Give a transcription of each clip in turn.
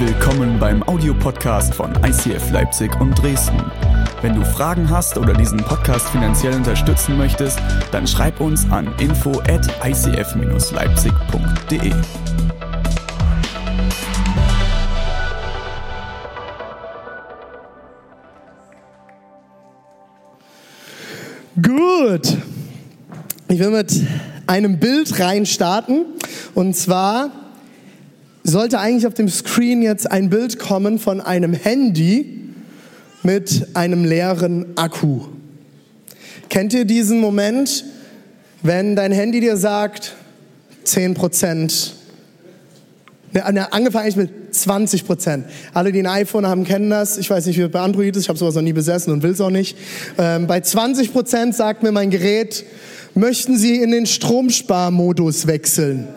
willkommen beim Audiopodcast von ICF Leipzig und Dresden. Wenn du Fragen hast oder diesen Podcast finanziell unterstützen möchtest, dann schreib uns an info at icf-leipzig.de. Gut. Ich will mit einem Bild reinstarten. Und zwar sollte eigentlich auf dem Screen jetzt ein Bild kommen von einem Handy mit einem leeren Akku. Kennt ihr diesen Moment, wenn dein Handy dir sagt, 10 Prozent, ne, ne, angefangen eigentlich mit 20 Prozent. Alle, die ein iPhone haben, kennen das. Ich weiß nicht, wie es bei Android ist. Ich habe sowas noch nie besessen und will es auch nicht. Ähm, bei 20 Prozent sagt mir mein Gerät, möchten Sie in den Stromsparmodus wechseln?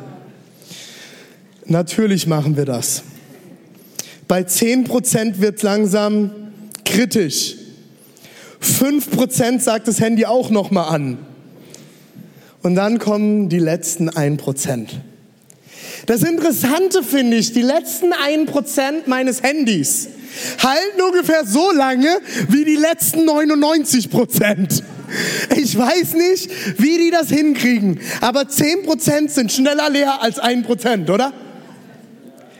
Natürlich machen wir das. Bei 10% wird langsam kritisch. 5% sagt das Handy auch nochmal an. Und dann kommen die letzten 1%. Das Interessante finde ich, die letzten 1% meines Handys halten ungefähr so lange wie die letzten 99% Ich weiß nicht, wie die das hinkriegen, aber 10% sind schneller leer als 1%, oder?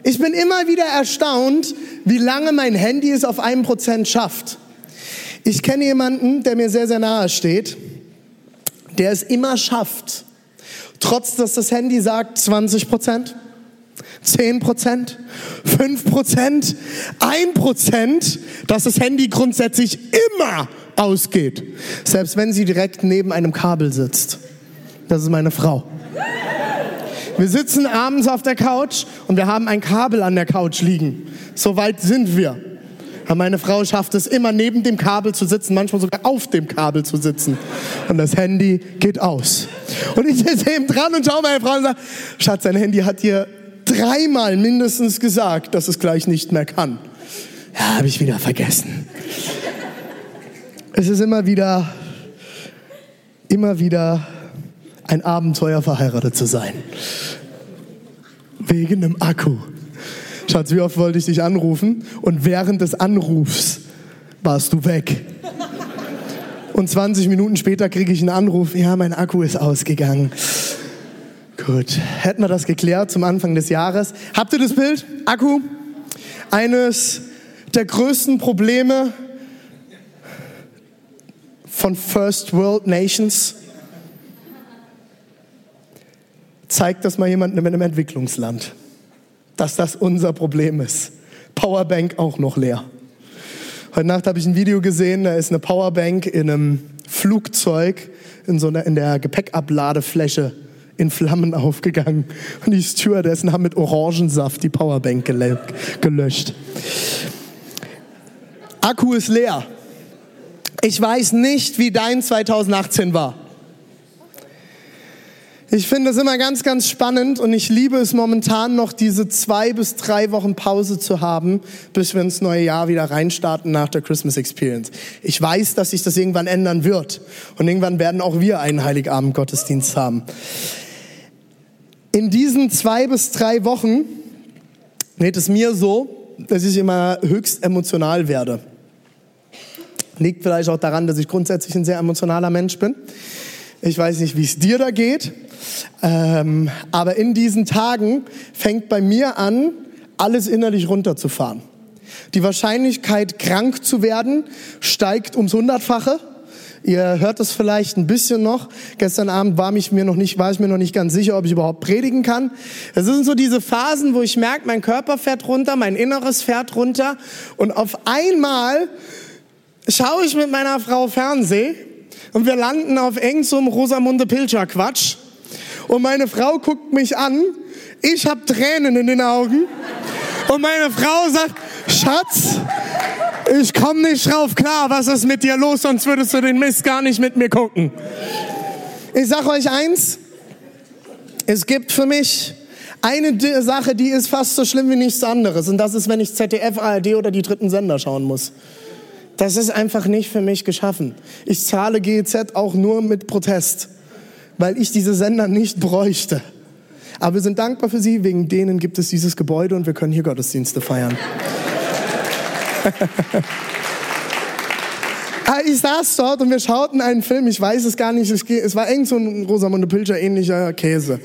Ich bin immer wieder erstaunt, wie lange mein Handy es auf einem Prozent schafft. Ich kenne jemanden, der mir sehr, sehr nahe steht, der es immer schafft, trotz dass das Handy sagt 20 Prozent, 10 Prozent, 5 Prozent, 1 Prozent, dass das Handy grundsätzlich immer ausgeht. Selbst wenn sie direkt neben einem Kabel sitzt. Das ist meine Frau. Wir sitzen abends auf der Couch und wir haben ein Kabel an der Couch liegen. So weit sind wir. Aber meine Frau schafft es immer neben dem Kabel zu sitzen, manchmal sogar auf dem Kabel zu sitzen. Und das Handy geht aus. Und ich sitze eben dran und schaue meine Frau und sage, Schatz, dein Handy hat dir dreimal mindestens gesagt, dass es gleich nicht mehr kann. Ja, habe ich wieder vergessen. Es ist immer wieder, immer wieder ein Abenteuer verheiratet zu sein. Wegen einem Akku. Schatz, wie oft wollte ich dich anrufen und während des Anrufs warst du weg. Und 20 Minuten später kriege ich einen Anruf, ja, mein Akku ist ausgegangen. Gut, hätten wir das geklärt zum Anfang des Jahres. Habt ihr das Bild? Akku? Eines der größten Probleme von First World Nations zeigt das mal jemandem in einem Entwicklungsland, dass das unser Problem ist. Powerbank auch noch leer. Heute Nacht habe ich ein Video gesehen, da ist eine Powerbank in einem Flugzeug in, so einer, in der Gepäckabladefläche in Flammen aufgegangen. Und die Stewardessen haben mit Orangensaft die Powerbank gelöscht. Akku ist leer. Ich weiß nicht, wie dein 2018 war. Ich finde es immer ganz, ganz spannend und ich liebe es momentan noch, diese zwei bis drei Wochen Pause zu haben, bis wir ins neue Jahr wieder reinstarten nach der Christmas Experience. Ich weiß, dass sich das irgendwann ändern wird und irgendwann werden auch wir einen Heiligabend-Gottesdienst haben. In diesen zwei bis drei Wochen geht es mir so, dass ich immer höchst emotional werde. Liegt vielleicht auch daran, dass ich grundsätzlich ein sehr emotionaler Mensch bin. Ich weiß nicht, wie es dir da geht, ähm, aber in diesen Tagen fängt bei mir an, alles innerlich runterzufahren. Die Wahrscheinlichkeit, krank zu werden, steigt ums Hundertfache. Ihr hört es vielleicht ein bisschen noch. Gestern Abend war, mich mir noch nicht, war ich mir noch nicht ganz sicher, ob ich überhaupt predigen kann. Es sind so diese Phasen, wo ich merke, mein Körper fährt runter, mein Inneres fährt runter. Und auf einmal schaue ich mit meiner Frau Fernseh und wir landen auf eng zum Rosamunde Pilcher Quatsch. Und meine Frau guckt mich an, ich habe Tränen in den Augen und meine Frau sagt, Schatz, ich komme nicht drauf klar, was ist mit dir los, sonst würdest du den Mist gar nicht mit mir gucken. Ich sag euch eins, es gibt für mich eine Sache, die ist fast so schlimm wie nichts anderes und das ist, wenn ich ZDF, ARD oder die dritten Sender schauen muss. Das ist einfach nicht für mich geschaffen. Ich zahle GEZ auch nur mit Protest, weil ich diese Sender nicht bräuchte. Aber wir sind dankbar für sie, wegen denen gibt es dieses Gebäude und wir können hier Gottesdienste feiern. Ah, ich saß dort und wir schauten einen Film, ich weiß es gar nicht, es war irgend so ein Rosamunde Pilcher ähnlicher Käse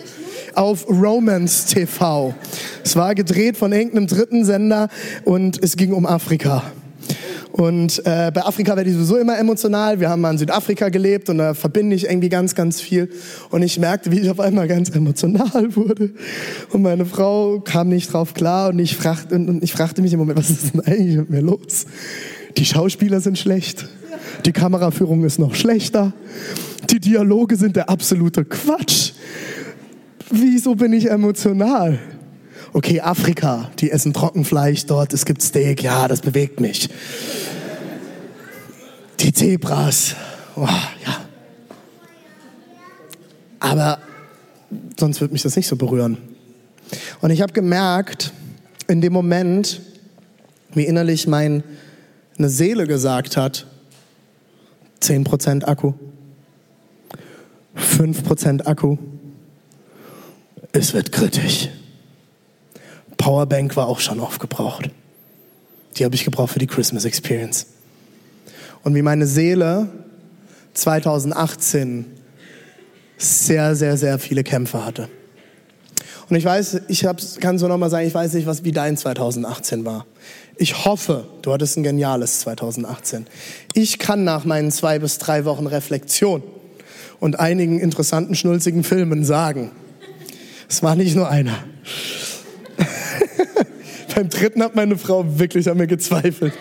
auf Romance TV. Es war gedreht von irgendeinem dritten Sender und es ging um Afrika. Und äh, bei Afrika werde ich sowieso immer emotional. Wir haben mal in Südafrika gelebt und da verbinde ich irgendwie ganz, ganz viel. Und ich merkte, wie ich auf einmal ganz emotional wurde. Und meine Frau kam nicht drauf klar und ich fragte, und ich fragte mich im Moment, was ist denn eigentlich mit mir los? Die Schauspieler sind schlecht. Die Kameraführung ist noch schlechter. Die Dialoge sind der absolute Quatsch. Wieso bin ich emotional? Okay, Afrika, die essen Trockenfleisch dort, es gibt Steak, ja, das bewegt mich. Die Zebras, oh, ja. Aber sonst wird mich das nicht so berühren. Und ich habe gemerkt, in dem Moment, wie innerlich meine Seele gesagt hat, 10% Akku, 5% Akku, es wird kritisch. Powerbank war auch schon aufgebraucht. Die habe ich gebraucht für die Christmas Experience. Und wie meine Seele 2018 sehr, sehr, sehr viele Kämpfe hatte. Und ich weiß, ich kann so nochmal sagen, ich weiß nicht, was wie dein 2018 war. Ich hoffe, du hattest ein geniales 2018. Ich kann nach meinen zwei bis drei Wochen Reflexion und einigen interessanten, schnulzigen Filmen sagen, es war nicht nur einer. Beim dritten hat meine Frau wirklich an mir gezweifelt.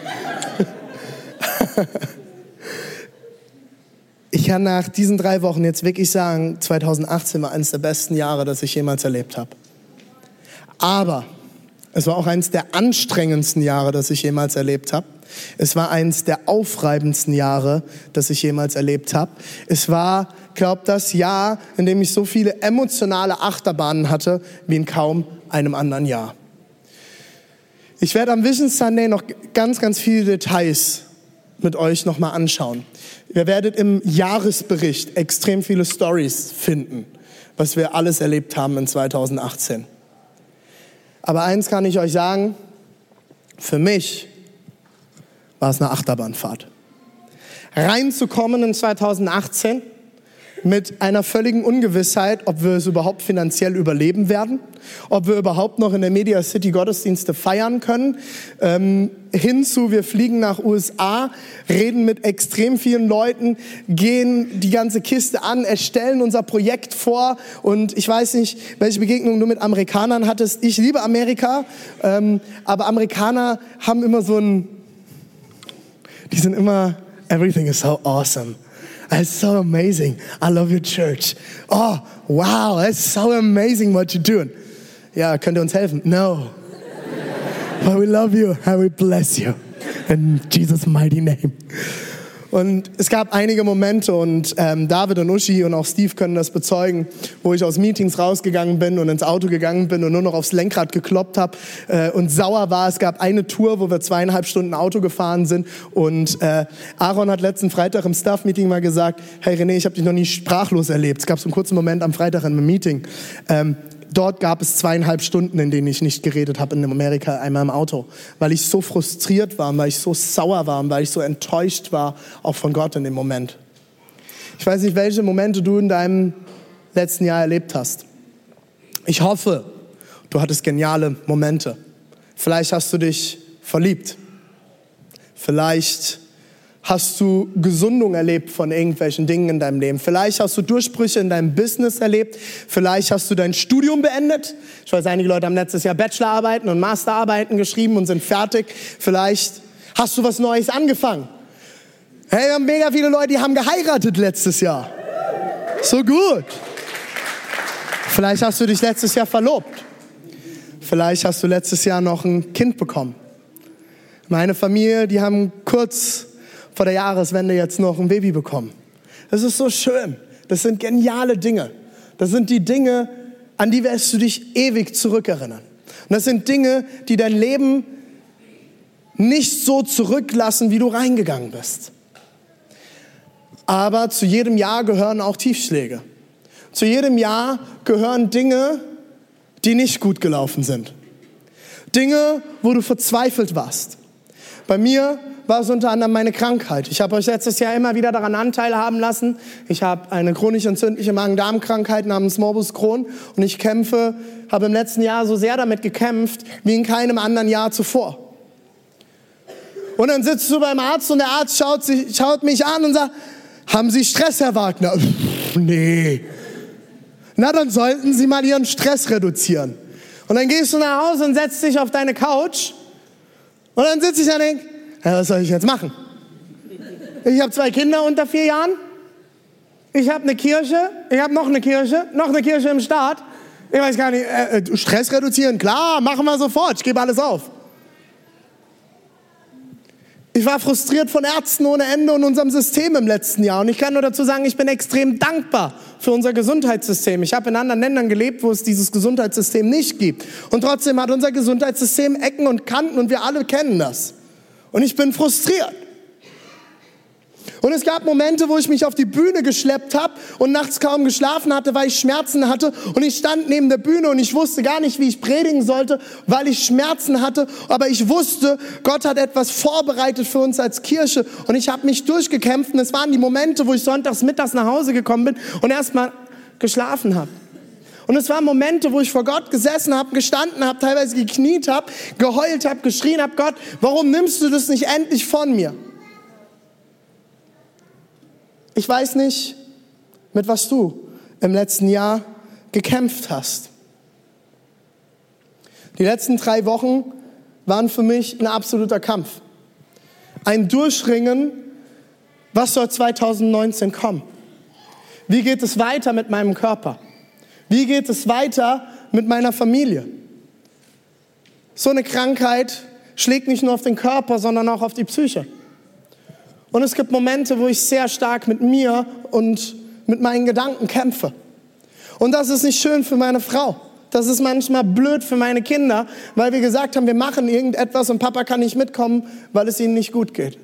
ich kann nach diesen drei Wochen jetzt wirklich sagen, 2018 war eines der besten Jahre, das ich jemals erlebt habe. Aber es war auch eines der anstrengendsten Jahre, das ich jemals erlebt habe. Es war eines der aufreibendsten Jahre, das ich jemals erlebt habe. Es war, glaube das Jahr, in dem ich so viele emotionale Achterbahnen hatte wie in kaum einem anderen Jahr. Ich werde am Vision Sunday noch ganz, ganz viele Details mit euch nochmal anschauen. Ihr werdet im Jahresbericht extrem viele Stories finden, was wir alles erlebt haben in 2018. Aber eins kann ich euch sagen, für mich war es eine Achterbahnfahrt. Reinzukommen in 2018 mit einer völligen Ungewissheit, ob wir es überhaupt finanziell überleben werden, ob wir überhaupt noch in der Media City Gottesdienste feiern können, ähm, hinzu, wir fliegen nach USA, reden mit extrem vielen Leuten, gehen die ganze Kiste an, erstellen unser Projekt vor und ich weiß nicht, welche Begegnung du mit Amerikanern hattest. Ich liebe Amerika, ähm, aber Amerikaner haben immer so ein die sind immer, everything is so awesome. It's so amazing. I love your church. Oh, wow, it's so amazing what you're doing. Ja, könnt ihr uns helfen? No. But we love you and we bless you. In Jesus' mighty name. Und es gab einige Momente und ähm, David und Uschi und auch Steve können das bezeugen, wo ich aus Meetings rausgegangen bin und ins Auto gegangen bin und nur noch aufs Lenkrad gekloppt habe äh, und sauer war. Es gab eine Tour, wo wir zweieinhalb Stunden Auto gefahren sind und äh, Aaron hat letzten Freitag im Staff-Meeting mal gesagt, hey René, ich habe dich noch nie sprachlos erlebt. Es gab so einen kurzen Moment am Freitag in einem Meeting. Ähm, Dort gab es zweieinhalb Stunden, in denen ich nicht geredet habe in Amerika, einmal im Auto, weil ich so frustriert war, weil ich so sauer war, weil ich so enttäuscht war, auch von Gott in dem Moment. Ich weiß nicht, welche Momente du in deinem letzten Jahr erlebt hast. Ich hoffe, du hattest geniale Momente. Vielleicht hast du dich verliebt. Vielleicht hast du Gesundung erlebt von irgendwelchen Dingen in deinem Leben. Vielleicht hast du Durchbrüche in deinem Business erlebt. Vielleicht hast du dein Studium beendet. Ich weiß, einige Leute haben letztes Jahr Bachelorarbeiten und Masterarbeiten geschrieben und sind fertig. Vielleicht hast du was Neues angefangen. Hey, wir haben mega viele Leute, die haben geheiratet letztes Jahr. So gut. Vielleicht hast du dich letztes Jahr verlobt. Vielleicht hast du letztes Jahr noch ein Kind bekommen. Meine Familie, die haben kurz vor der Jahreswende jetzt noch ein Baby bekommen. Das ist so schön. Das sind geniale Dinge. Das sind die Dinge, an die wirst du dich ewig zurückerinnern. Und das sind Dinge, die dein Leben nicht so zurücklassen, wie du reingegangen bist. Aber zu jedem Jahr gehören auch Tiefschläge. Zu jedem Jahr gehören Dinge, die nicht gut gelaufen sind. Dinge, wo du verzweifelt warst. Bei mir war es unter anderem meine Krankheit. Ich habe euch letztes Jahr immer wieder daran Anteil haben lassen. Ich habe eine chronisch entzündliche Magen-Darm-Krankheit namens Morbus Crohn und ich kämpfe, habe im letzten Jahr so sehr damit gekämpft wie in keinem anderen Jahr zuvor. Und dann sitzt du beim Arzt und der Arzt schaut, sich, schaut mich an und sagt, haben Sie Stress, Herr Wagner? Pff, nee. Na, dann sollten Sie mal Ihren Stress reduzieren. Und dann gehst du nach Hause und setzt dich auf deine Couch und dann sitze ich da und denke, was soll ich jetzt machen? Ich habe zwei Kinder unter vier Jahren. Ich habe eine Kirche. Ich habe noch eine Kirche. Noch eine Kirche im Staat. Ich weiß gar nicht. Äh, äh Stress reduzieren. Klar, machen wir sofort. Ich gebe alles auf. Ich war frustriert von Ärzten ohne Ende und unserem System im letzten Jahr. Und ich kann nur dazu sagen, ich bin extrem dankbar für unser Gesundheitssystem. Ich habe in anderen Ländern gelebt, wo es dieses Gesundheitssystem nicht gibt. Und trotzdem hat unser Gesundheitssystem Ecken und Kanten und wir alle kennen das. Und ich bin frustriert. Und es gab Momente, wo ich mich auf die Bühne geschleppt habe und nachts kaum geschlafen hatte, weil ich Schmerzen hatte. Und ich stand neben der Bühne und ich wusste gar nicht, wie ich predigen sollte, weil ich Schmerzen hatte. Aber ich wusste, Gott hat etwas vorbereitet für uns als Kirche. Und ich habe mich durchgekämpft. Und es waren die Momente, wo ich sonntags mittags nach Hause gekommen bin und erstmal geschlafen habe. Und es waren Momente, wo ich vor Gott gesessen habe, gestanden habe, teilweise gekniet habe, geheult habe, geschrien habe, Gott, warum nimmst du das nicht endlich von mir? Ich weiß nicht, mit was du im letzten Jahr gekämpft hast. Die letzten drei Wochen waren für mich ein absoluter Kampf. Ein Durchringen, was soll 2019 kommen? Wie geht es weiter mit meinem Körper? Wie geht es weiter mit meiner Familie? So eine Krankheit schlägt nicht nur auf den Körper, sondern auch auf die Psyche. Und es gibt Momente, wo ich sehr stark mit mir und mit meinen Gedanken kämpfe. Und das ist nicht schön für meine Frau. Das ist manchmal blöd für meine Kinder, weil wir gesagt haben, wir machen irgendetwas und Papa kann nicht mitkommen, weil es ihnen nicht gut geht.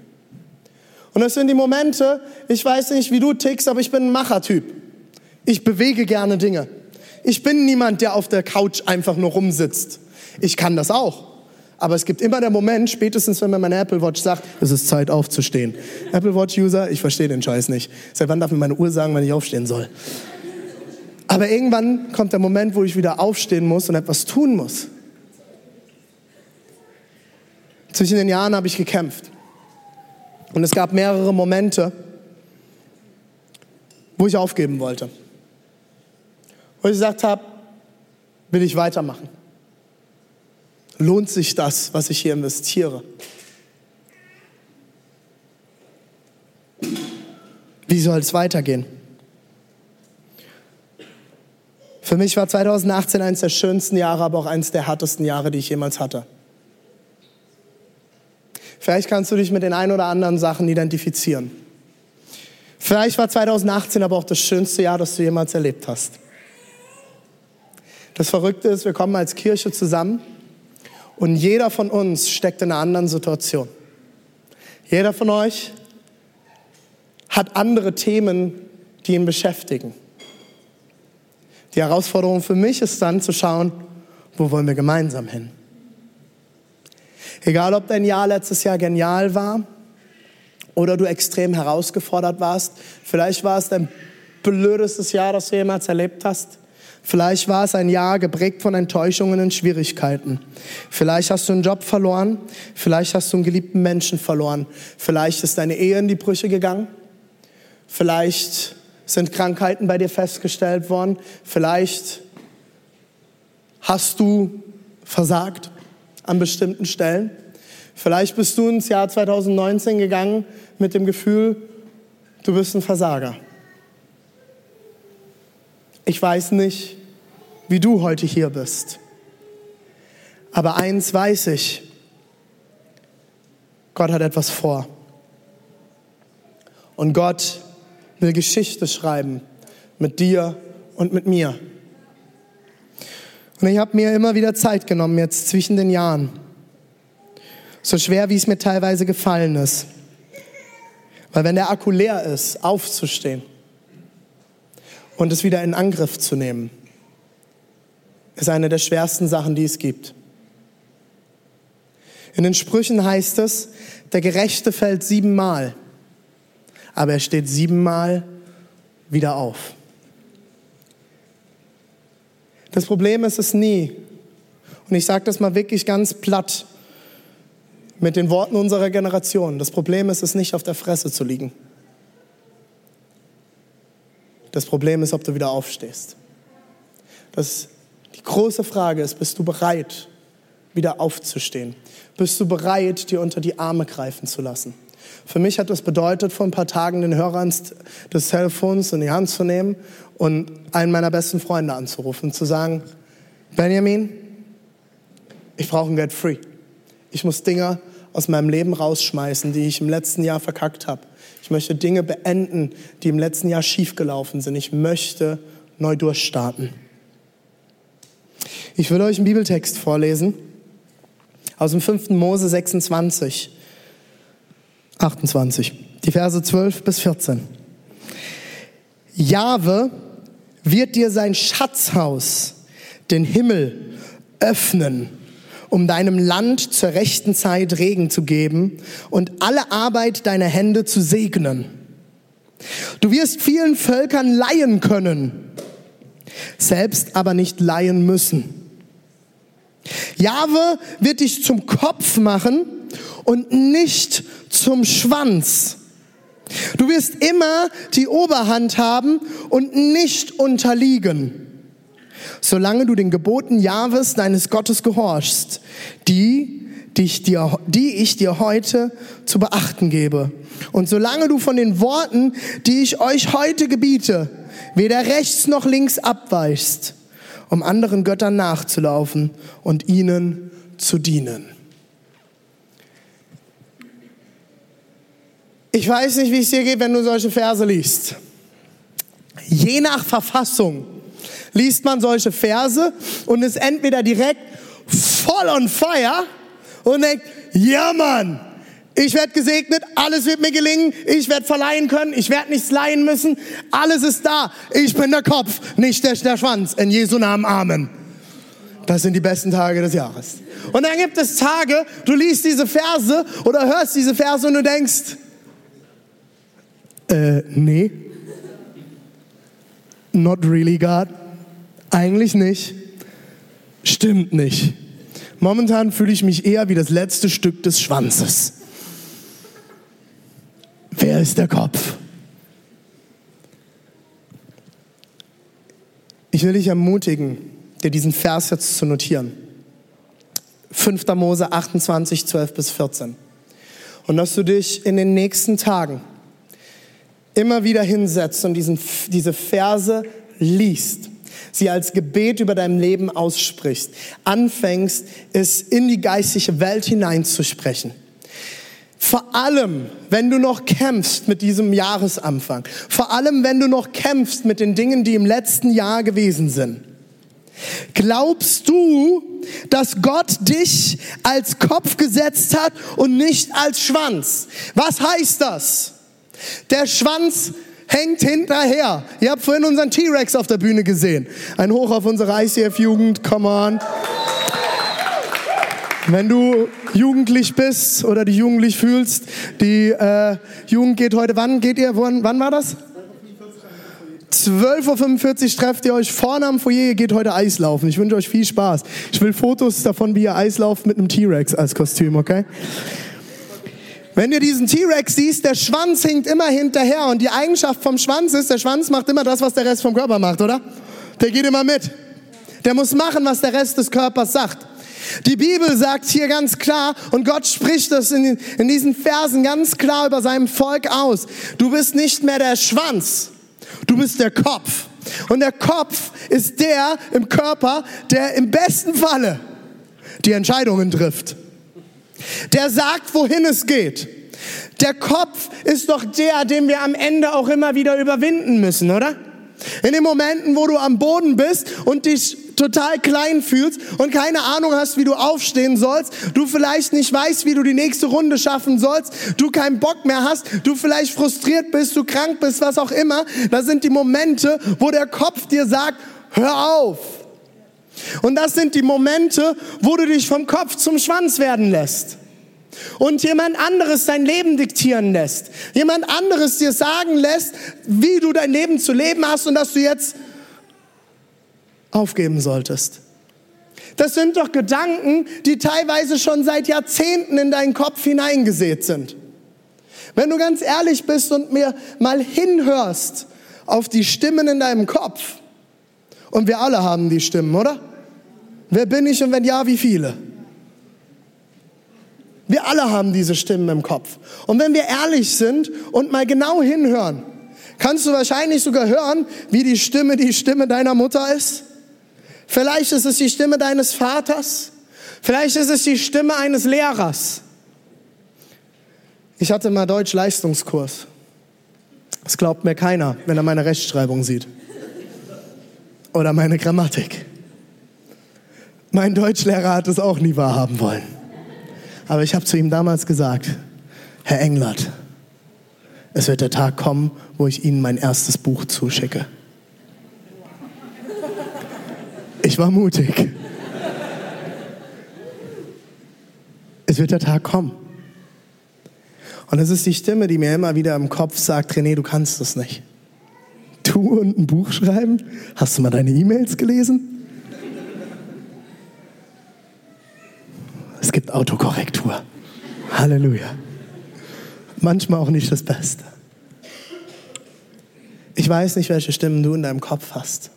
Und das sind die Momente, ich weiß nicht, wie du tickst, aber ich bin ein Machertyp. Ich bewege gerne Dinge. Ich bin niemand, der auf der Couch einfach nur rumsitzt. Ich kann das auch. Aber es gibt immer der Moment, spätestens wenn mir meine Apple Watch sagt, es ist Zeit aufzustehen. Apple Watch User, ich verstehe den Scheiß nicht. Seit wann darf mir meine Uhr sagen, wann ich aufstehen soll? Aber irgendwann kommt der Moment, wo ich wieder aufstehen muss und etwas tun muss. Zwischen den Jahren habe ich gekämpft. Und es gab mehrere Momente, wo ich aufgeben wollte. Wo ich gesagt habe, will ich weitermachen lohnt sich das, was ich hier investiere? Wie soll es weitergehen? Für mich war 2018 eines der schönsten Jahre, aber auch eines der härtesten Jahre, die ich jemals hatte. Vielleicht kannst du dich mit den ein oder anderen Sachen identifizieren. Vielleicht war 2018 aber auch das schönste Jahr, das du jemals erlebt hast. Das Verrückte ist, wir kommen als Kirche zusammen und jeder von uns steckt in einer anderen Situation. Jeder von euch hat andere Themen, die ihn beschäftigen. Die Herausforderung für mich ist dann zu schauen, wo wollen wir gemeinsam hin? Egal, ob dein Jahr letztes Jahr genial war oder du extrem herausgefordert warst, vielleicht war es dein blödestes Jahr, das du jemals erlebt hast. Vielleicht war es ein Jahr geprägt von Enttäuschungen und Schwierigkeiten. Vielleicht hast du einen Job verloren. Vielleicht hast du einen geliebten Menschen verloren. Vielleicht ist deine Ehe in die Brüche gegangen. Vielleicht sind Krankheiten bei dir festgestellt worden. Vielleicht hast du versagt an bestimmten Stellen. Vielleicht bist du ins Jahr 2019 gegangen mit dem Gefühl, du bist ein Versager. Ich weiß nicht, wie du heute hier bist. Aber eins weiß ich, Gott hat etwas vor. Und Gott will Geschichte schreiben mit dir und mit mir. Und ich habe mir immer wieder Zeit genommen, jetzt zwischen den Jahren. So schwer, wie es mir teilweise gefallen ist. Weil wenn der Akku leer ist, aufzustehen und es wieder in Angriff zu nehmen, ist eine der schwersten Sachen, die es gibt. In den Sprüchen heißt es, der Gerechte fällt siebenmal, aber er steht siebenmal wieder auf. Das Problem ist es nie, und ich sage das mal wirklich ganz platt mit den Worten unserer Generation, das Problem ist es nicht, auf der Fresse zu liegen. Das Problem ist, ob du wieder aufstehst. Das, die große Frage ist, bist du bereit, wieder aufzustehen? Bist du bereit, dir unter die Arme greifen zu lassen? Für mich hat das bedeutet, vor ein paar Tagen den Hörer des Telefons in die Hand zu nehmen und einen meiner besten Freunde anzurufen und zu sagen, Benjamin, ich brauche ein Get Free. Ich muss Dinge aus meinem Leben rausschmeißen, die ich im letzten Jahr verkackt habe. Ich möchte Dinge beenden, die im letzten Jahr schiefgelaufen sind. Ich möchte neu durchstarten. Ich will euch einen Bibeltext vorlesen aus dem 5. Mose 26, 28, die Verse 12 bis 14. Jahwe wird dir sein Schatzhaus, den Himmel, öffnen, um deinem Land zur rechten Zeit Regen zu geben und alle Arbeit deiner Hände zu segnen. Du wirst vielen Völkern leihen können, selbst aber nicht leihen müssen. Jahwe wird dich zum Kopf machen und nicht zum Schwanz. Du wirst immer die Oberhand haben und nicht unterliegen, solange du den Geboten Jahwes deines Gottes gehorchst, die, die ich, dir, die ich dir heute zu beachten gebe. Und solange du von den Worten, die ich euch heute gebiete, weder rechts noch links abweichst, um anderen Göttern nachzulaufen und ihnen zu dienen. Ich weiß nicht, wie es dir geht, wenn du solche Verse liest. Je nach Verfassung liest man solche Verse und ist entweder direkt voll on fire und denkt, ja Mann, ich werde gesegnet, alles wird mir gelingen, ich werde verleihen können, ich werde nichts leihen müssen, alles ist da. Ich bin der Kopf, nicht der, der Schwanz. In Jesu Namen, Amen. Das sind die besten Tage des Jahres. Und dann gibt es Tage, du liest diese Verse oder hörst diese Verse und du denkst, äh, nee, not really God, eigentlich nicht, stimmt nicht. Momentan fühle ich mich eher wie das letzte Stück des Schwanzes. Wer ist der Kopf? Ich will dich ermutigen, dir diesen Vers jetzt zu notieren. 5. Mose 28, 12 bis 14. Und dass du dich in den nächsten Tagen immer wieder hinsetzt und diesen, diese Verse liest, sie als Gebet über dein Leben aussprichst, anfängst, es in die geistliche Welt hineinzusprechen. Vor allem, wenn du noch kämpfst mit diesem Jahresanfang. Vor allem, wenn du noch kämpfst mit den Dingen, die im letzten Jahr gewesen sind. Glaubst du, dass Gott dich als Kopf gesetzt hat und nicht als Schwanz? Was heißt das? Der Schwanz hängt hinterher. Ihr habt vorhin unseren T-Rex auf der Bühne gesehen. Ein Hoch auf unsere ICF-Jugend, come on. Wenn du jugendlich bist oder dich jugendlich fühlst, die äh, Jugend geht heute, wann geht ihr, wann, wann war das? 12.45 Uhr trefft ihr euch vorne am Foyer, ihr geht heute Eislaufen. Ich wünsche euch viel Spaß. Ich will Fotos davon, wie ihr Eislauft mit einem T-Rex als Kostüm, okay? Wenn du diesen T-Rex siehst, der Schwanz hinkt immer hinterher und die Eigenschaft vom Schwanz ist, der Schwanz macht immer das, was der Rest vom Körper macht, oder? Der geht immer mit. Der muss machen, was der Rest des Körpers sagt. Die Bibel sagt hier ganz klar, und Gott spricht das in, in diesen Versen ganz klar über seinem Volk aus. Du bist nicht mehr der Schwanz, du bist der Kopf. Und der Kopf ist der im Körper, der im besten Falle die Entscheidungen trifft. Der sagt, wohin es geht. Der Kopf ist doch der, den wir am Ende auch immer wieder überwinden müssen, oder? In den Momenten, wo du am Boden bist und dich total klein fühlst und keine Ahnung hast, wie du aufstehen sollst, du vielleicht nicht weißt, wie du die nächste Runde schaffen sollst, du keinen Bock mehr hast, du vielleicht frustriert bist, du krank bist, was auch immer, das sind die Momente, wo der Kopf dir sagt, hör auf. Und das sind die Momente, wo du dich vom Kopf zum Schwanz werden lässt. Und jemand anderes dein Leben diktieren lässt. Jemand anderes dir sagen lässt, wie du dein Leben zu leben hast und dass du jetzt aufgeben solltest. Das sind doch Gedanken, die teilweise schon seit Jahrzehnten in deinen Kopf hineingesät sind. Wenn du ganz ehrlich bist und mir mal hinhörst auf die Stimmen in deinem Kopf, und wir alle haben die Stimmen, oder? Wer bin ich und wenn ja, wie viele? Wir alle haben diese Stimmen im Kopf. Und wenn wir ehrlich sind und mal genau hinhören, kannst du wahrscheinlich sogar hören, wie die Stimme die Stimme deiner Mutter ist. Vielleicht ist es die Stimme deines Vaters. Vielleicht ist es die Stimme eines Lehrers. Ich hatte mal Deutsch-Leistungskurs. Das glaubt mir keiner, wenn er meine Rechtschreibung sieht. Oder meine Grammatik. Mein Deutschlehrer hat es auch nie wahrhaben wollen. Aber ich habe zu ihm damals gesagt, Herr Englert, es wird der Tag kommen, wo ich Ihnen mein erstes Buch zuschicke. Ich war mutig. Es wird der Tag kommen. Und es ist die Stimme, die mir immer wieder im Kopf sagt, René, du kannst das nicht. Du und ein Buch schreiben? Hast du mal deine E-Mails gelesen? Es gibt Autokorrektur. Halleluja. Manchmal auch nicht das Beste. Ich weiß nicht, welche Stimmen du in deinem Kopf hast.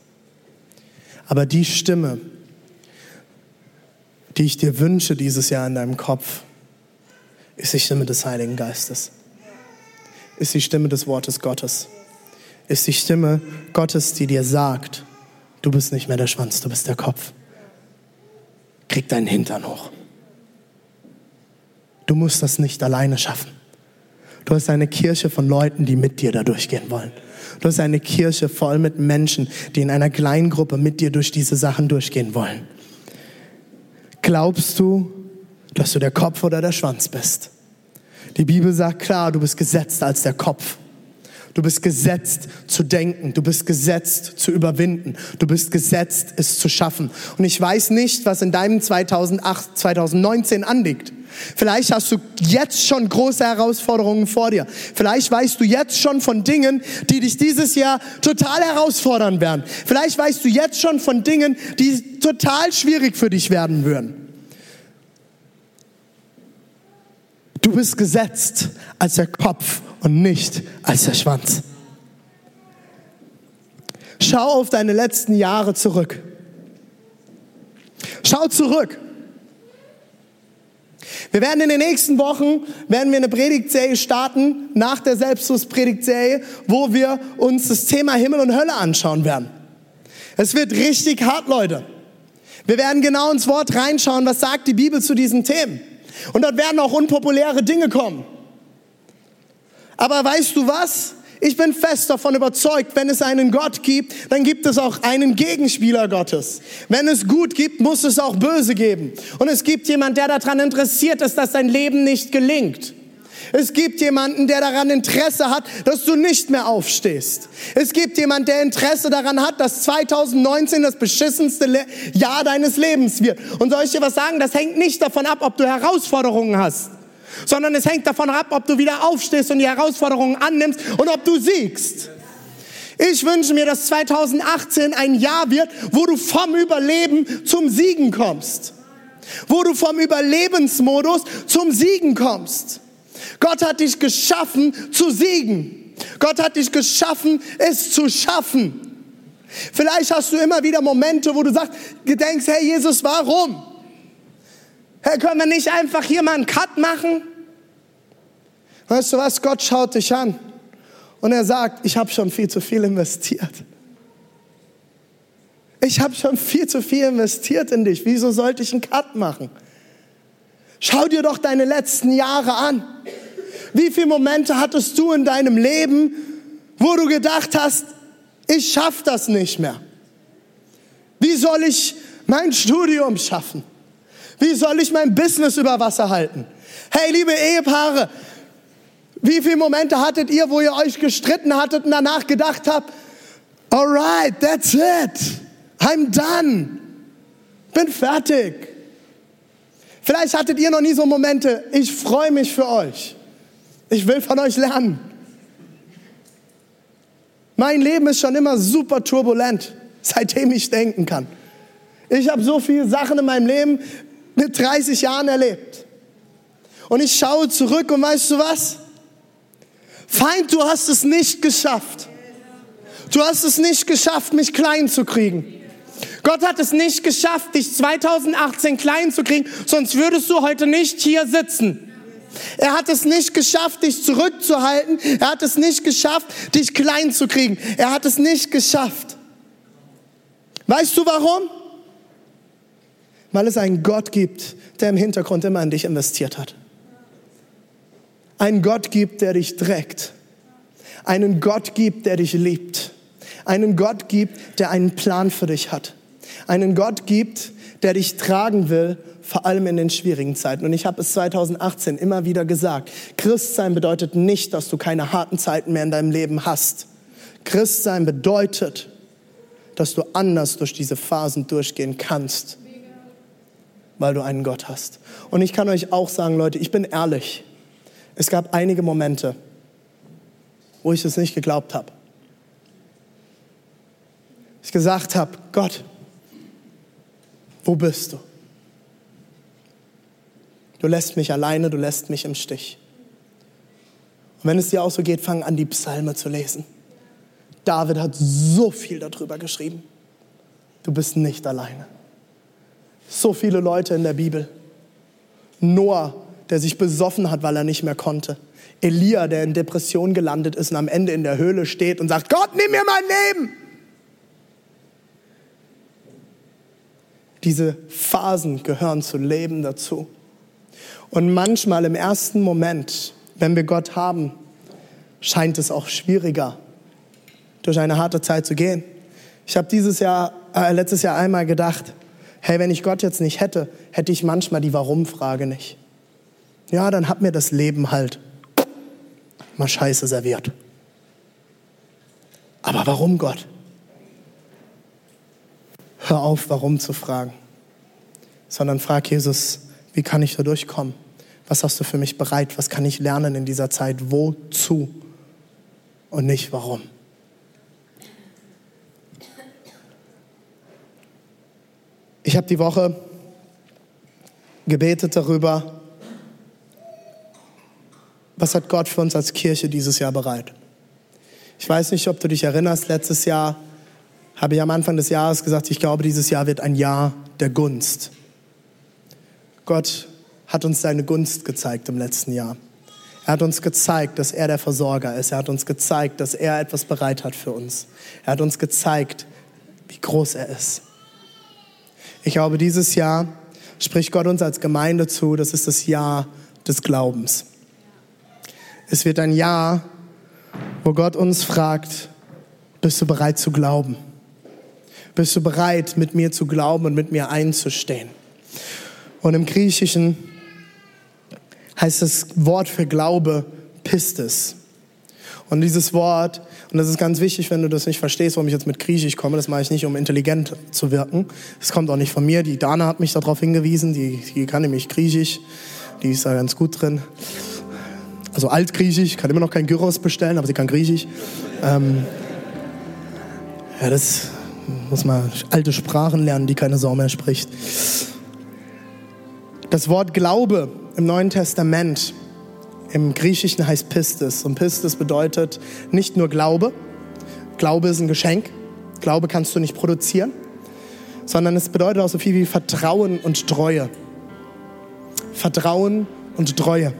Aber die Stimme, die ich dir wünsche dieses Jahr in deinem Kopf, ist die Stimme des Heiligen Geistes. Ist die Stimme des Wortes Gottes. Ist die Stimme Gottes, die dir sagt, du bist nicht mehr der Schwanz, du bist der Kopf. Krieg deinen Hintern hoch. Du musst das nicht alleine schaffen. Du hast eine Kirche von Leuten, die mit dir da durchgehen wollen. Du hast eine Kirche voll mit Menschen, die in einer Kleingruppe mit dir durch diese Sachen durchgehen wollen. Glaubst du, dass du der Kopf oder der Schwanz bist? Die Bibel sagt klar, du bist gesetzt als der Kopf. Du bist gesetzt zu denken. Du bist gesetzt zu überwinden. Du bist gesetzt, es zu schaffen. Und ich weiß nicht, was in deinem 2008, 2019 anliegt. Vielleicht hast du jetzt schon große Herausforderungen vor dir. Vielleicht weißt du jetzt schon von Dingen, die dich dieses Jahr total herausfordern werden. Vielleicht weißt du jetzt schon von Dingen, die total schwierig für dich werden würden. Du bist gesetzt als der Kopf und nicht als der Schwanz. Schau auf deine letzten Jahre zurück. Schau zurück. Wir werden in den nächsten Wochen, werden wir eine Predigtserie starten, nach der Selbstlos-Predigtserie, wo wir uns das Thema Himmel und Hölle anschauen werden. Es wird richtig hart, Leute. Wir werden genau ins Wort reinschauen, was sagt die Bibel zu diesen Themen. Und dort werden auch unpopuläre Dinge kommen. Aber weißt du was? Ich bin fest davon überzeugt, wenn es einen Gott gibt, dann gibt es auch einen Gegenspieler Gottes. Wenn es gut gibt, muss es auch böse geben. Und es gibt jemand, der daran interessiert ist, dass dein Leben nicht gelingt. Es gibt jemanden, der daran Interesse hat, dass du nicht mehr aufstehst. Es gibt jemanden, der Interesse daran hat, dass 2019 das beschissenste Jahr deines Lebens wird. Und soll ich dir was sagen? Das hängt nicht davon ab, ob du Herausforderungen hast sondern es hängt davon ab, ob du wieder aufstehst und die Herausforderungen annimmst und ob du siegst. Ich wünsche mir, dass 2018 ein Jahr wird, wo du vom Überleben zum Siegen kommst. Wo du vom Überlebensmodus zum Siegen kommst. Gott hat dich geschaffen zu siegen. Gott hat dich geschaffen, es zu schaffen. Vielleicht hast du immer wieder Momente, wo du sagst, denkst, hey Jesus, warum? Hey, können wir nicht einfach hier mal einen Cut machen? Weißt du was? Gott schaut dich an und er sagt, ich habe schon viel zu viel investiert. Ich habe schon viel zu viel investiert in dich. Wieso sollte ich einen Cut machen? Schau dir doch deine letzten Jahre an. Wie viele Momente hattest du in deinem Leben, wo du gedacht hast, ich schaffe das nicht mehr? Wie soll ich mein Studium schaffen? Wie soll ich mein Business über Wasser halten? Hey, liebe Ehepaare, wie viele Momente hattet ihr, wo ihr euch gestritten hattet und danach gedacht habt, alright, that's it, I'm done. Bin fertig. Vielleicht hattet ihr noch nie so Momente, ich freue mich für euch. Ich will von euch lernen. Mein Leben ist schon immer super turbulent, seitdem ich denken kann. Ich habe so viele Sachen in meinem Leben mit 30 Jahren erlebt. Und ich schaue zurück und weißt du was? Feind, du hast es nicht geschafft. Du hast es nicht geschafft, mich klein zu kriegen. Gott hat es nicht geschafft, dich 2018 klein zu kriegen, sonst würdest du heute nicht hier sitzen. Er hat es nicht geschafft, dich zurückzuhalten. Er hat es nicht geschafft, dich klein zu kriegen. Er hat es nicht geschafft. Weißt du warum? Weil es einen Gott gibt, der im Hintergrund immer in dich investiert hat. Einen Gott gibt, der dich trägt. Einen Gott gibt, der dich liebt. Einen Gott gibt, der einen Plan für dich hat. Einen Gott gibt, der dich tragen will, vor allem in den schwierigen Zeiten. Und ich habe es 2018 immer wieder gesagt. Christsein bedeutet nicht, dass du keine harten Zeiten mehr in deinem Leben hast. Christsein bedeutet, dass du anders durch diese Phasen durchgehen kannst, weil du einen Gott hast. Und ich kann euch auch sagen, Leute, ich bin ehrlich. Es gab einige Momente, wo ich es nicht geglaubt habe. Ich gesagt habe, Gott, wo bist du? Du lässt mich alleine, du lässt mich im Stich. Und wenn es dir auch so geht, fang an, die Psalme zu lesen. David hat so viel darüber geschrieben. Du bist nicht alleine. So viele Leute in der Bibel. Noah, der sich besoffen hat, weil er nicht mehr konnte. Elia, der in Depression gelandet ist und am Ende in der Höhle steht und sagt, Gott, nimm mir mein Leben. Diese Phasen gehören zu Leben dazu. Und manchmal im ersten Moment, wenn wir Gott haben, scheint es auch schwieriger, durch eine harte Zeit zu gehen. Ich habe dieses Jahr, äh, letztes Jahr einmal gedacht, hey, wenn ich Gott jetzt nicht hätte, hätte ich manchmal die Warum-Frage nicht. Ja, dann hat mir das Leben halt mal Scheiße serviert. Aber warum Gott? Hör auf, warum zu fragen, sondern frag Jesus, wie kann ich da durchkommen? Was hast du für mich bereit? Was kann ich lernen in dieser Zeit? Wozu? Und nicht warum. Ich habe die Woche gebetet darüber, was hat Gott für uns als Kirche dieses Jahr bereit. Ich weiß nicht, ob du dich erinnerst, letztes Jahr habe ich am Anfang des Jahres gesagt, ich glaube, dieses Jahr wird ein Jahr der Gunst. Gott hat uns seine Gunst gezeigt im letzten Jahr. Er hat uns gezeigt, dass er der Versorger ist. Er hat uns gezeigt, dass er etwas bereit hat für uns. Er hat uns gezeigt, wie groß er ist. Ich glaube, dieses Jahr spricht Gott uns als Gemeinde zu, das ist das Jahr des Glaubens. Es wird ein Jahr, wo Gott uns fragt, bist du bereit zu glauben? Bist du bereit, mit mir zu glauben und mit mir einzustehen? Und im Griechischen heißt das Wort für Glaube Pistes. Und dieses Wort, und das ist ganz wichtig, wenn du das nicht verstehst, warum ich jetzt mit Griechisch komme, das mache ich nicht, um intelligent zu wirken. Das kommt auch nicht von mir. Die Dana hat mich darauf hingewiesen, die, die kann nämlich Griechisch, die ist da ganz gut drin. Also Altgriechisch, kann immer noch kein Gyros bestellen, aber sie kann Griechisch. Ähm, ja, das muss man alte Sprachen lernen, die keine Sau mehr spricht. Das Wort Glaube im Neuen Testament im Griechischen heißt Pistis. Und Pistis bedeutet nicht nur Glaube. Glaube ist ein Geschenk. Glaube kannst du nicht produzieren. Sondern es bedeutet auch so viel wie Vertrauen und Treue. Vertrauen und Treue.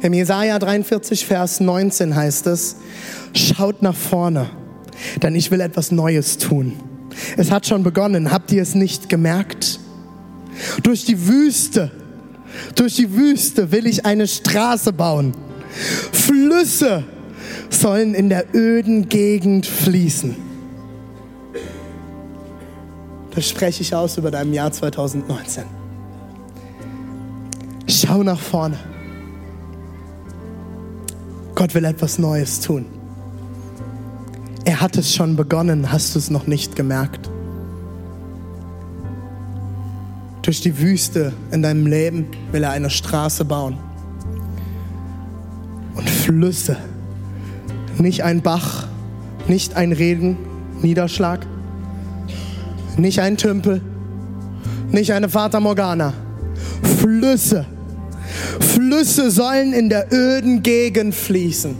Im Jesaja 43, Vers 19 heißt es: Schaut nach vorne, denn ich will etwas Neues tun. Es hat schon begonnen. Habt ihr es nicht gemerkt? Durch die Wüste, durch die Wüste will ich eine Straße bauen. Flüsse sollen in der öden Gegend fließen. Das spreche ich aus über deinem Jahr 2019. Schau nach vorne. Gott will etwas Neues tun. Er hat es schon begonnen, hast du es noch nicht gemerkt? Durch die Wüste in deinem Leben will er eine Straße bauen. Und Flüsse, nicht ein Bach, nicht ein Regen, Niederschlag, nicht ein Tümpel, nicht eine Fata Morgana. Flüsse. Flüsse sollen in der öden Gegend fließen.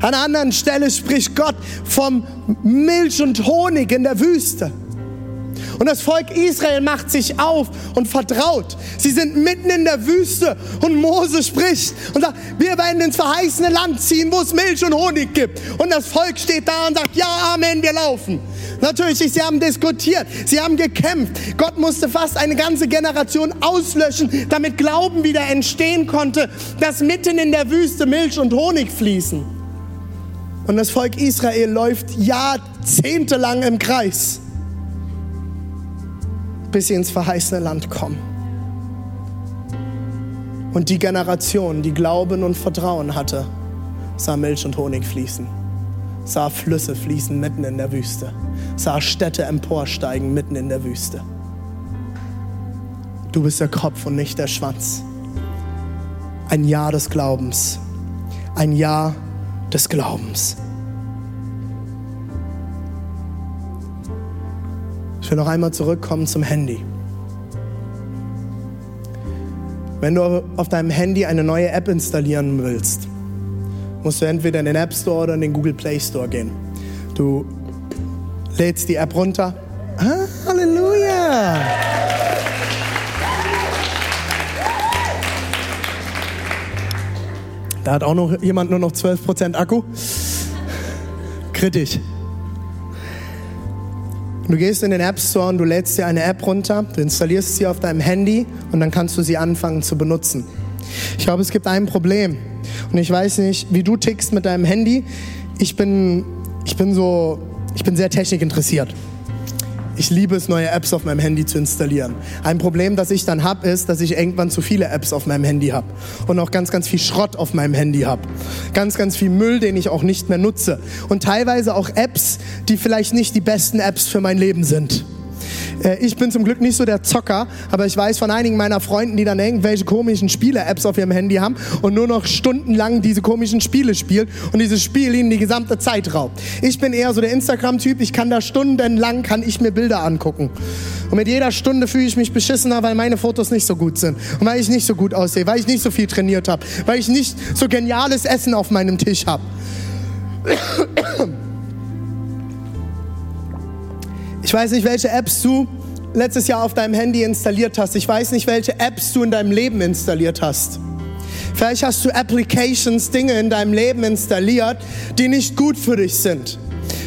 An einer anderen Stelle spricht Gott vom Milch und Honig in der Wüste. Und das Volk Israel macht sich auf und vertraut. Sie sind mitten in der Wüste und Mose spricht und sagt, wir werden ins verheißene Land ziehen, wo es Milch und Honig gibt. Und das Volk steht da und sagt, ja, Amen, wir laufen. Natürlich, sie haben diskutiert, sie haben gekämpft. Gott musste fast eine ganze Generation auslöschen, damit Glauben wieder entstehen konnte, dass mitten in der Wüste Milch und Honig fließen. Und das Volk Israel läuft jahrzehntelang im Kreis bis sie ins verheißene Land kommen. Und die Generation, die Glauben und Vertrauen hatte, sah Milch und Honig fließen, sah Flüsse fließen mitten in der Wüste, sah Städte emporsteigen mitten in der Wüste. Du bist der Kopf und nicht der Schwanz. Ein Jahr des Glaubens. Ein Jahr des Glaubens. Will noch einmal zurückkommen zum Handy. Wenn du auf deinem Handy eine neue App installieren willst, musst du entweder in den App Store oder in den Google Play Store gehen. Du lädst die App runter. Ah, Halleluja! Da hat auch noch jemand nur noch 12% Akku. Kritisch. Du gehst in den App Store und du lädst dir eine App runter, du installierst sie auf deinem Handy und dann kannst du sie anfangen zu benutzen. Ich glaube, es gibt ein Problem und ich weiß nicht, wie du tickst mit deinem Handy. Ich bin, ich bin so, ich bin sehr technikinteressiert. Ich liebe es, neue Apps auf meinem Handy zu installieren. Ein Problem, das ich dann habe, ist, dass ich irgendwann zu viele Apps auf meinem Handy habe und auch ganz, ganz viel Schrott auf meinem Handy habe. Ganz, ganz viel Müll, den ich auch nicht mehr nutze. Und teilweise auch Apps, die vielleicht nicht die besten Apps für mein Leben sind. Äh, ich bin zum Glück nicht so der Zocker, aber ich weiß von einigen meiner Freunden, die dann irgendwelche komischen Spiele-Apps auf ihrem Handy haben und nur noch stundenlang diese komischen Spiele spielen und dieses Spiel ihnen die gesamte Zeit raubt. Ich bin eher so der Instagram-Typ, ich kann da stundenlang, kann ich mir Bilder angucken. Und mit jeder Stunde fühle ich mich beschissener, weil meine Fotos nicht so gut sind und weil ich nicht so gut aussehe, weil ich nicht so viel trainiert habe, weil ich nicht so geniales Essen auf meinem Tisch habe. Ich weiß nicht, welche Apps du letztes Jahr auf deinem Handy installiert hast. Ich weiß nicht, welche Apps du in deinem Leben installiert hast. Vielleicht hast du Applications, Dinge in deinem Leben installiert, die nicht gut für dich sind.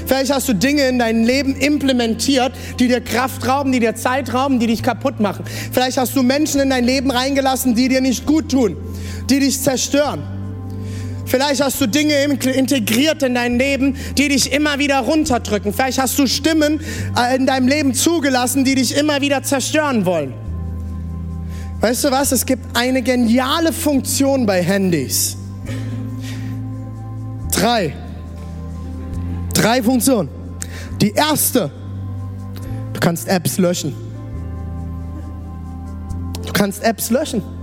Vielleicht hast du Dinge in dein Leben implementiert, die dir Kraft rauben, die dir Zeit rauben, die dich kaputt machen. Vielleicht hast du Menschen in dein Leben reingelassen, die dir nicht gut tun, die dich zerstören. Vielleicht hast du Dinge integriert in dein Leben, die dich immer wieder runterdrücken. Vielleicht hast du Stimmen äh, in deinem Leben zugelassen, die dich immer wieder zerstören wollen. Weißt du was? Es gibt eine geniale Funktion bei Handys. Drei. Drei Funktionen. Die erste, du kannst Apps löschen. Du kannst Apps löschen.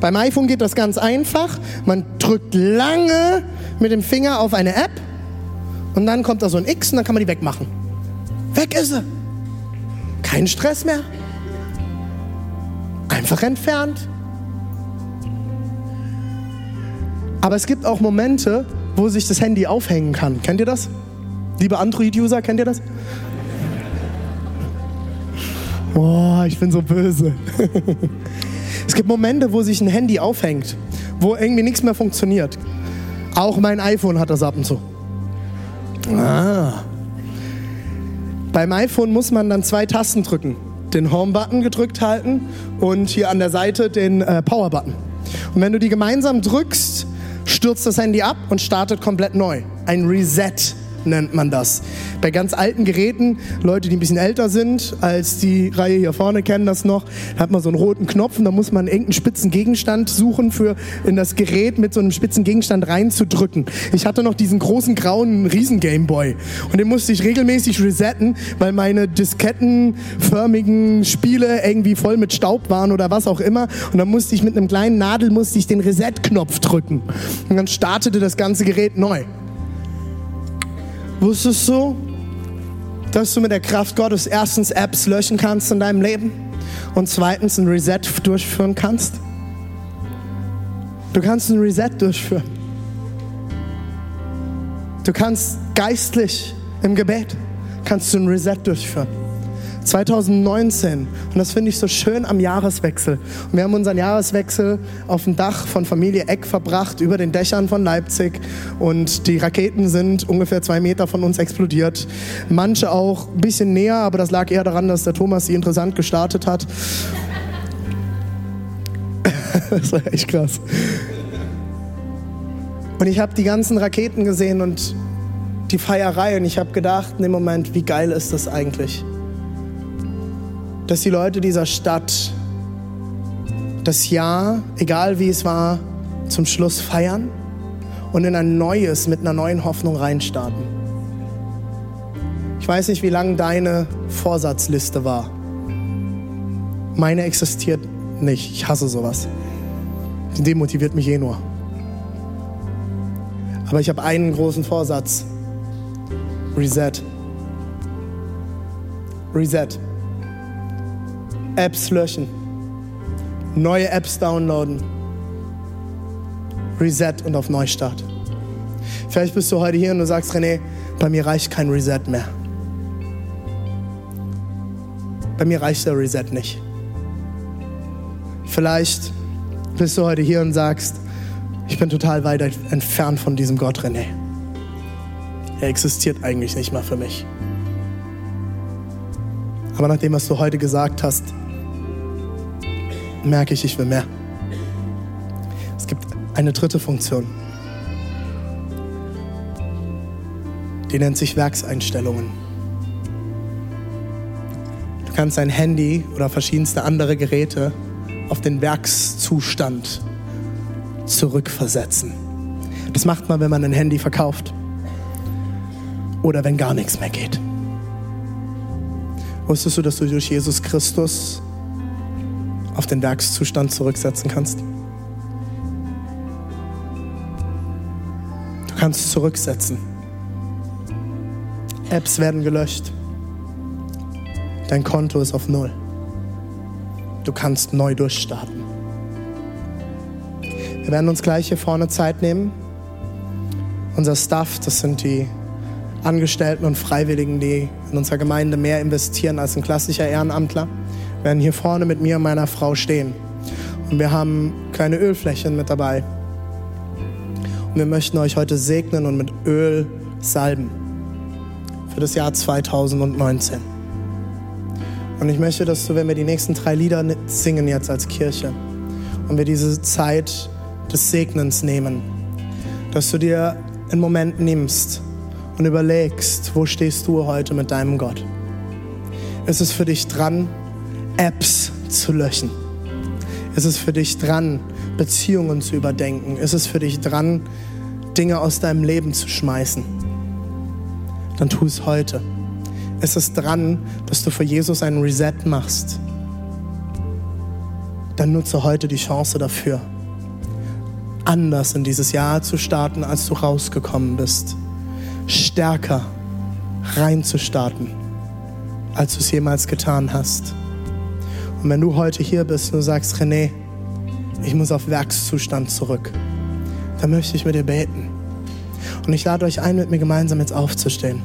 Beim iPhone geht das ganz einfach. Man drückt lange mit dem Finger auf eine App und dann kommt da so ein X und dann kann man die wegmachen. Weg ist sie. Kein Stress mehr. Einfach entfernt. Aber es gibt auch Momente, wo sich das Handy aufhängen kann. Kennt ihr das? Liebe Android-User, kennt ihr das? Boah, ich bin so böse. Es gibt Momente, wo sich ein Handy aufhängt, wo irgendwie nichts mehr funktioniert. Auch mein iPhone hat das ab und zu. Ah. Beim iPhone muss man dann zwei Tasten drücken. Den Home-Button gedrückt halten und hier an der Seite den äh, Power-Button. Und wenn du die gemeinsam drückst, stürzt das Handy ab und startet komplett neu. Ein Reset nennt man das. Bei ganz alten Geräten, Leute, die ein bisschen älter sind als die Reihe hier vorne, kennen das noch, da hat man so einen roten Knopf und da muss man irgendeinen spitzen Gegenstand suchen, für in das Gerät mit so einem spitzen Gegenstand reinzudrücken. Ich hatte noch diesen großen grauen Riesen Gameboy und den musste ich regelmäßig resetten, weil meine diskettenförmigen Spiele irgendwie voll mit Staub waren oder was auch immer und dann musste ich mit einem kleinen Nadel musste ich den Reset-Knopf drücken und dann startete das ganze Gerät neu. Wusstest du, dass du mit der Kraft Gottes erstens Apps löschen kannst in deinem Leben und zweitens ein Reset durchführen kannst? Du kannst ein Reset durchführen. Du kannst geistlich im Gebet kannst du ein Reset durchführen. 2019. Und das finde ich so schön am Jahreswechsel. Und wir haben unseren Jahreswechsel auf dem Dach von Familie Eck verbracht, über den Dächern von Leipzig. Und die Raketen sind ungefähr zwei Meter von uns explodiert. Manche auch ein bisschen näher, aber das lag eher daran, dass der Thomas sie interessant gestartet hat. das war echt krass. Und ich habe die ganzen Raketen gesehen und die Feierei und ich habe gedacht, in dem Moment, wie geil ist das eigentlich? Dass die Leute dieser Stadt das Jahr, egal wie es war, zum Schluss feiern und in ein neues, mit einer neuen Hoffnung reinstarten. Ich weiß nicht, wie lang deine Vorsatzliste war. Meine existiert nicht. Ich hasse sowas. Die demotiviert mich eh nur. Aber ich habe einen großen Vorsatz. Reset. Reset. Apps löschen, neue Apps downloaden, Reset und auf Neustart. Vielleicht bist du heute hier und du sagst, René, bei mir reicht kein Reset mehr. Bei mir reicht der Reset nicht. Vielleicht bist du heute hier und sagst, ich bin total weit entfernt von diesem Gott, René. Er existiert eigentlich nicht mal für mich. Aber nach dem, was du heute gesagt hast, merke ich, ich will mehr. Es gibt eine dritte Funktion. Die nennt sich Werkseinstellungen. Du kannst dein Handy oder verschiedenste andere Geräte auf den Werkszustand zurückversetzen. Das macht man, wenn man ein Handy verkauft oder wenn gar nichts mehr geht. Wusstest du, dass du durch Jesus Christus auf den Werkszustand zurücksetzen kannst. Du kannst zurücksetzen. Apps werden gelöscht. Dein Konto ist auf Null. Du kannst neu durchstarten. Wir werden uns gleich hier vorne Zeit nehmen. Unser Staff, das sind die Angestellten und Freiwilligen, die in unserer Gemeinde mehr investieren als ein klassischer Ehrenamtler werden hier vorne mit mir und meiner Frau stehen. Und wir haben kleine Ölflächen mit dabei. Und wir möchten euch heute segnen und mit Öl salben für das Jahr 2019. Und ich möchte, dass du, wenn wir die nächsten drei Lieder singen jetzt als Kirche und wir diese Zeit des Segnens nehmen, dass du dir einen Moment nimmst und überlegst, wo stehst du heute mit deinem Gott? Ist es für dich dran, Apps zu löschen? Ist es für dich dran, Beziehungen zu überdenken? Ist es für dich dran, Dinge aus deinem Leben zu schmeißen? Dann tu es heute. Ist es dran, dass du für Jesus einen Reset machst? Dann nutze heute die Chance dafür, anders in dieses Jahr zu starten, als du rausgekommen bist. Stärker reinzustarten, als du es jemals getan hast. Und wenn du heute hier bist und sagst, René, ich muss auf Werkszustand zurück, dann möchte ich mit dir beten. Und ich lade euch ein, mit mir gemeinsam jetzt aufzustehen.